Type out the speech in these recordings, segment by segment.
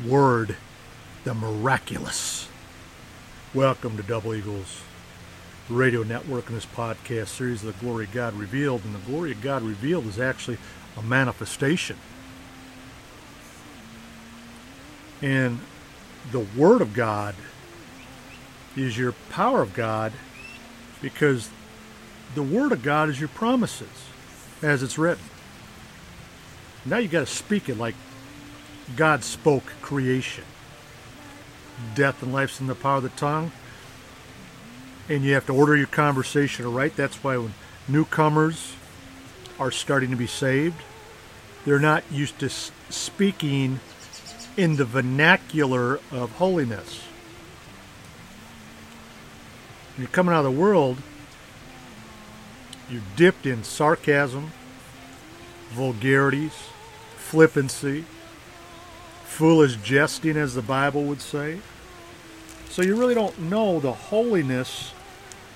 word, the miraculous. Welcome to Double Eagles Radio Network and this podcast series, of The Glory of God Revealed. And the glory of God revealed is actually a manifestation. And the Word of God is your power of God because the Word of God is your promises as it's written. Now you got to speak it like God spoke creation. Death and life's in the power of the tongue. And you have to order your conversation right. That's why when newcomers are starting to be saved, they're not used to speaking in the vernacular of holiness. When you're coming out of the world, you're dipped in sarcasm, vulgarities, flippancy, foolish jesting, as the Bible would say. So you really don't know the holiness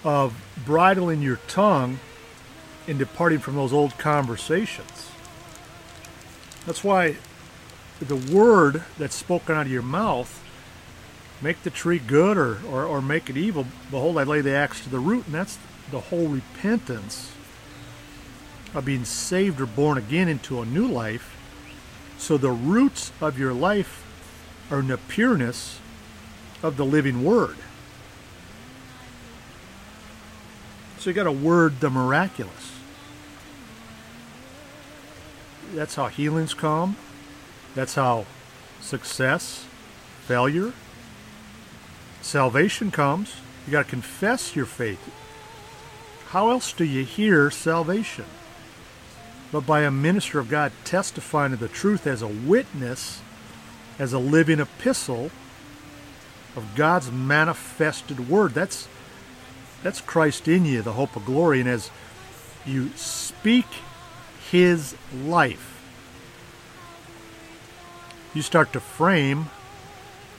of bridling your tongue and departing from those old conversations. That's why the word that's spoken out of your mouth make the tree good or, or, or make it evil behold i lay the axe to the root and that's the whole repentance of being saved or born again into a new life so the roots of your life are in the pureness of the living word so you got a word the miraculous that's how healings come that's how success, failure, salvation comes. You got to confess your faith. How else do you hear salvation? But by a minister of God testifying to the truth as a witness, as a living epistle of God's manifested word. That's that's Christ in you, the hope of glory. And as you speak his life, you start to frame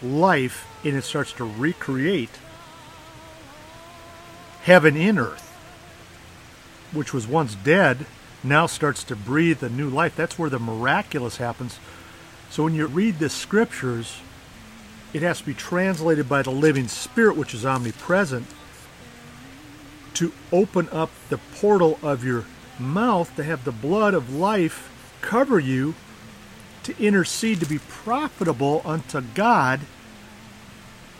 life and it starts to recreate heaven in earth, which was once dead, now starts to breathe a new life. That's where the miraculous happens. So when you read the scriptures, it has to be translated by the living spirit, which is omnipresent, to open up the portal of your mouth to have the blood of life cover you to intercede to be profitable unto God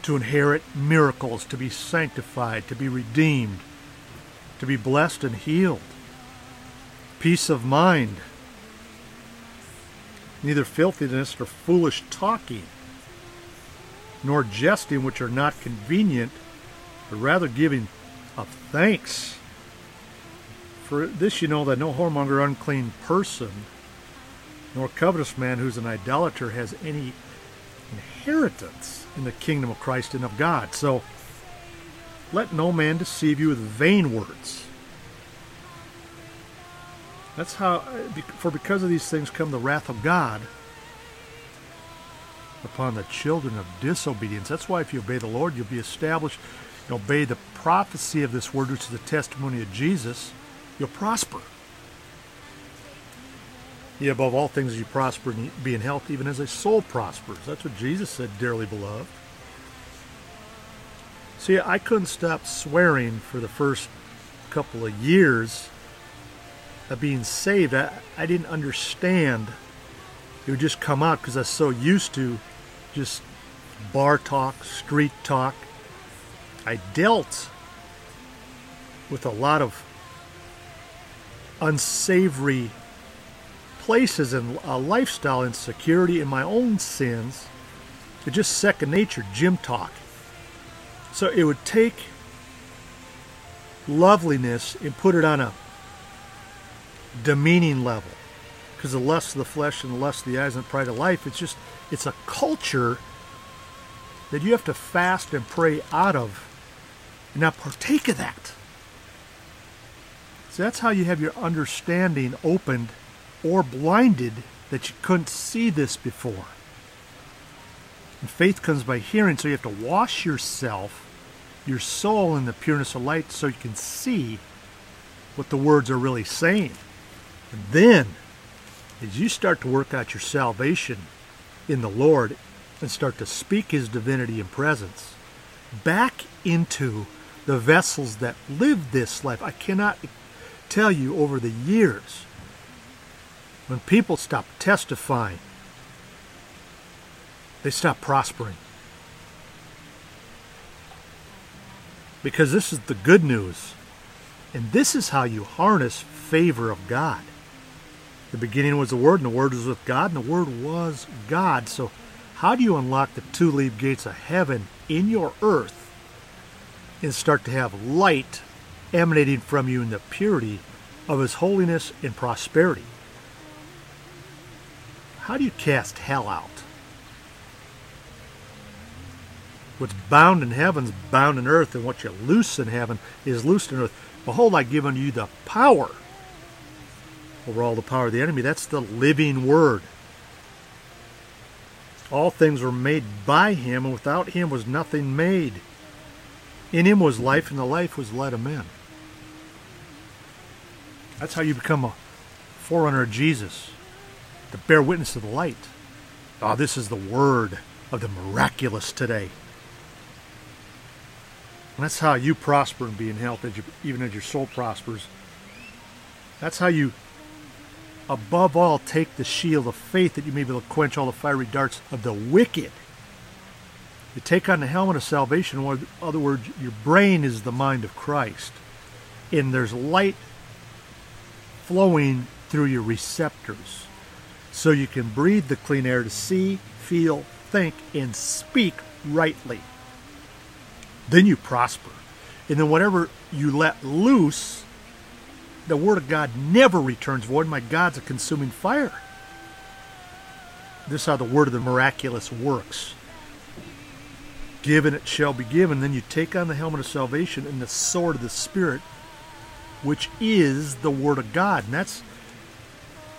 to inherit miracles, to be sanctified, to be redeemed, to be blessed and healed. Peace of mind, neither filthiness nor foolish talking, nor jesting, which are not convenient, but rather giving of thanks. For this you know that no whoremonger, unclean person, nor covetous man who's an idolater has any inheritance in the kingdom of Christ and of God. So let no man deceive you with vain words. That's how, uh, for because of these things come the wrath of God upon the children of disobedience. That's why if you obey the Lord, you'll be established. You obey the prophecy of this word, which is the testimony of Jesus, you'll prosper. Yea, above all things you prosper and be in health, even as a soul prospers. That's what Jesus said, dearly beloved. See, I couldn't stop swearing for the first couple of years of being saved. I, I didn't understand. It would just come out because I was so used to just bar talk, street talk. I dealt with a lot of unsavory places and a lifestyle insecurity in my own sins. It's just second nature, gym talk. So it would take loveliness and put it on a demeaning level. Because the lust of the flesh and the lust of the eyes and the pride of life, it's just, it's a culture that you have to fast and pray out of and not partake of that. So that's how you have your understanding opened or blinded that you couldn't see this before. And faith comes by hearing, so you have to wash yourself, your soul, in the pureness of light so you can see what the words are really saying. And then, as you start to work out your salvation in the Lord, and start to speak his divinity and presence back into the vessels that live this life. I cannot tell you over the years when people stop testifying, they stop prospering. Because this is the good news. And this is how you harness favor of God. The beginning was the Word, and the Word was with God, and the Word was God. So, how do you unlock the two leaf gates of heaven in your earth and start to have light emanating from you in the purity of His holiness and prosperity? How do you cast hell out? What's bound in heaven's bound in earth, and what you loose in heaven is loosed in earth. Behold, I've given you the power over all the power of the enemy. That's the living word. All things were made by him, and without him was nothing made. In him was life, and the life was light of men. That's how you become a forerunner of Jesus, to bear witness of the light. Ah, this is the word of the miraculous today. And that's how you prosper and be in health, even as your soul prospers. That's how you, above all, take the shield of faith that you may be able to quench all the fiery darts of the wicked. You take on the helmet of salvation. In other words, your brain is the mind of Christ. And there's light flowing through your receptors. So you can breathe the clean air to see, feel, think, and speak rightly then you prosper. And then whatever you let loose, the word of God never returns void. My God's a consuming fire. This is how the word of the miraculous works. Given it shall be given. Then you take on the helmet of salvation and the sword of the Spirit, which is the word of God. And that's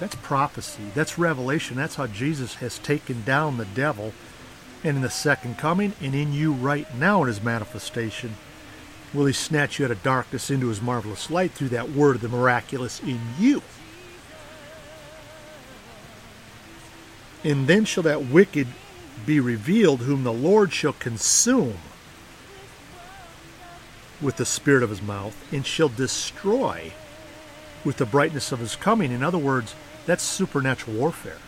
that's prophecy. That's revelation. That's how Jesus has taken down the devil and in the second coming, and in you right now in his manifestation, will he snatch you out of darkness into his marvelous light through that word of the miraculous in you. And then shall that wicked be revealed, whom the Lord shall consume with the spirit of his mouth, and shall destroy with the brightness of his coming. In other words, that's supernatural warfare.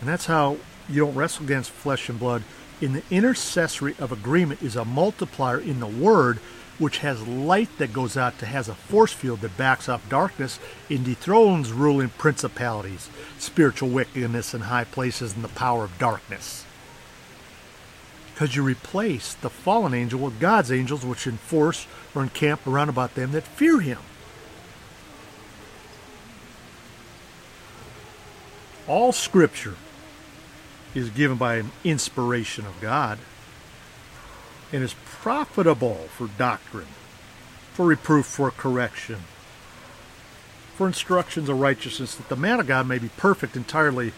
And that's how you don't wrestle against flesh and blood. In the intercessory of agreement is a multiplier in the word, which has light that goes out to has a force field that backs up darkness and dethrones ruling principalities, spiritual wickedness in high places, and the power of darkness. Because you replace the fallen angel with God's angels, which enforce or encamp around about them that fear him. All scripture is given by an inspiration of God and is profitable for doctrine, for reproof, for correction, for instructions of righteousness, that the man of God may be perfect, entirely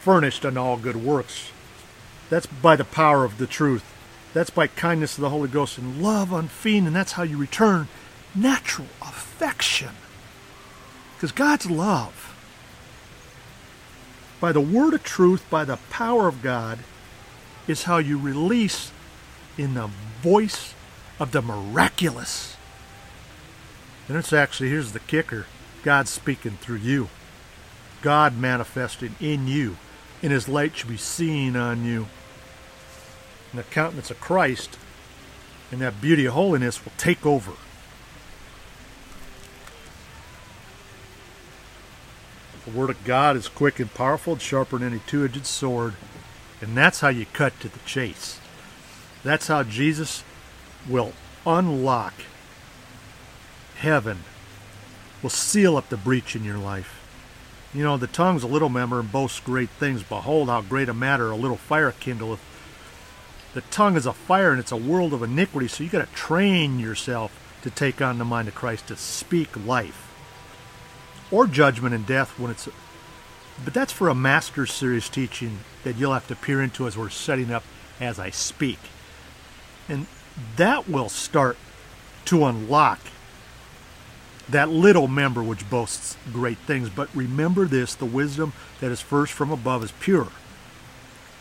furnished unto all good works. That's by the power of the truth. That's by kindness of the Holy Ghost and love unfeigned, and that's how you return natural affection. Because God's love by the word of truth, by the power of God, is how you release in the voice of the miraculous. And it's actually, here's the kicker God speaking through you, God manifesting in you, and His light should be seen on you. And the countenance of Christ and that beauty of holiness will take over. The Word of God is quick and powerful and sharper than any two edged sword. And that's how you cut to the chase. That's how Jesus will unlock heaven, will seal up the breach in your life. You know, the tongue's a little member and boasts great things. Behold, how great a matter a little fire kindleth. The tongue is a fire and it's a world of iniquity, so you got to train yourself to take on the mind of Christ, to speak life or judgment and death when it's but that's for a master series teaching that you'll have to peer into as we're setting up as I speak. And that will start to unlock that little member which boasts great things. But remember this the wisdom that is first from above is pure,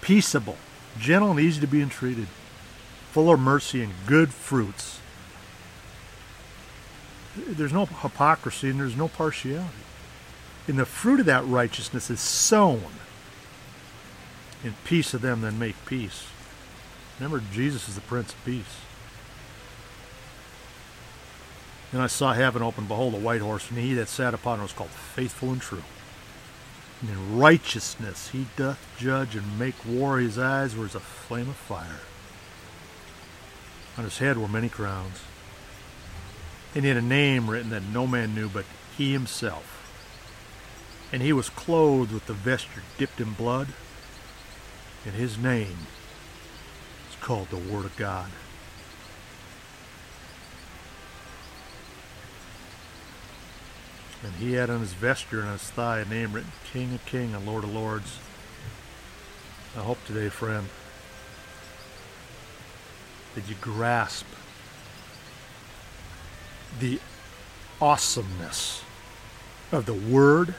peaceable, gentle, and easy to be entreated, full of mercy and good fruits. There's no hypocrisy and there's no partiality. And the fruit of that righteousness is sown in peace of them that make peace. Remember, Jesus is the Prince of Peace. And I saw heaven open, behold, a white horse, and he that sat upon it was called Faithful and True. And in righteousness he doth judge and make war. His eyes were as a flame of fire. On his head were many crowns. And he had a name written that no man knew but he himself. And he was clothed with the vesture dipped in blood, and his name is called the Word of God. And he had on his vesture and his thigh a name written King of Kings and Lord of Lords. I hope today, friend, that you grasp the awesomeness of the Word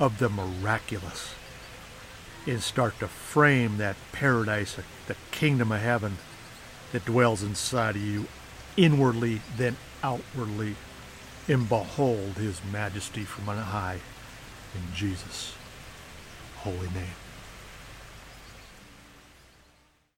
of the miraculous and start to frame that paradise, the kingdom of heaven that dwells inside of you inwardly, then outwardly and behold his majesty from on high in Jesus' holy name.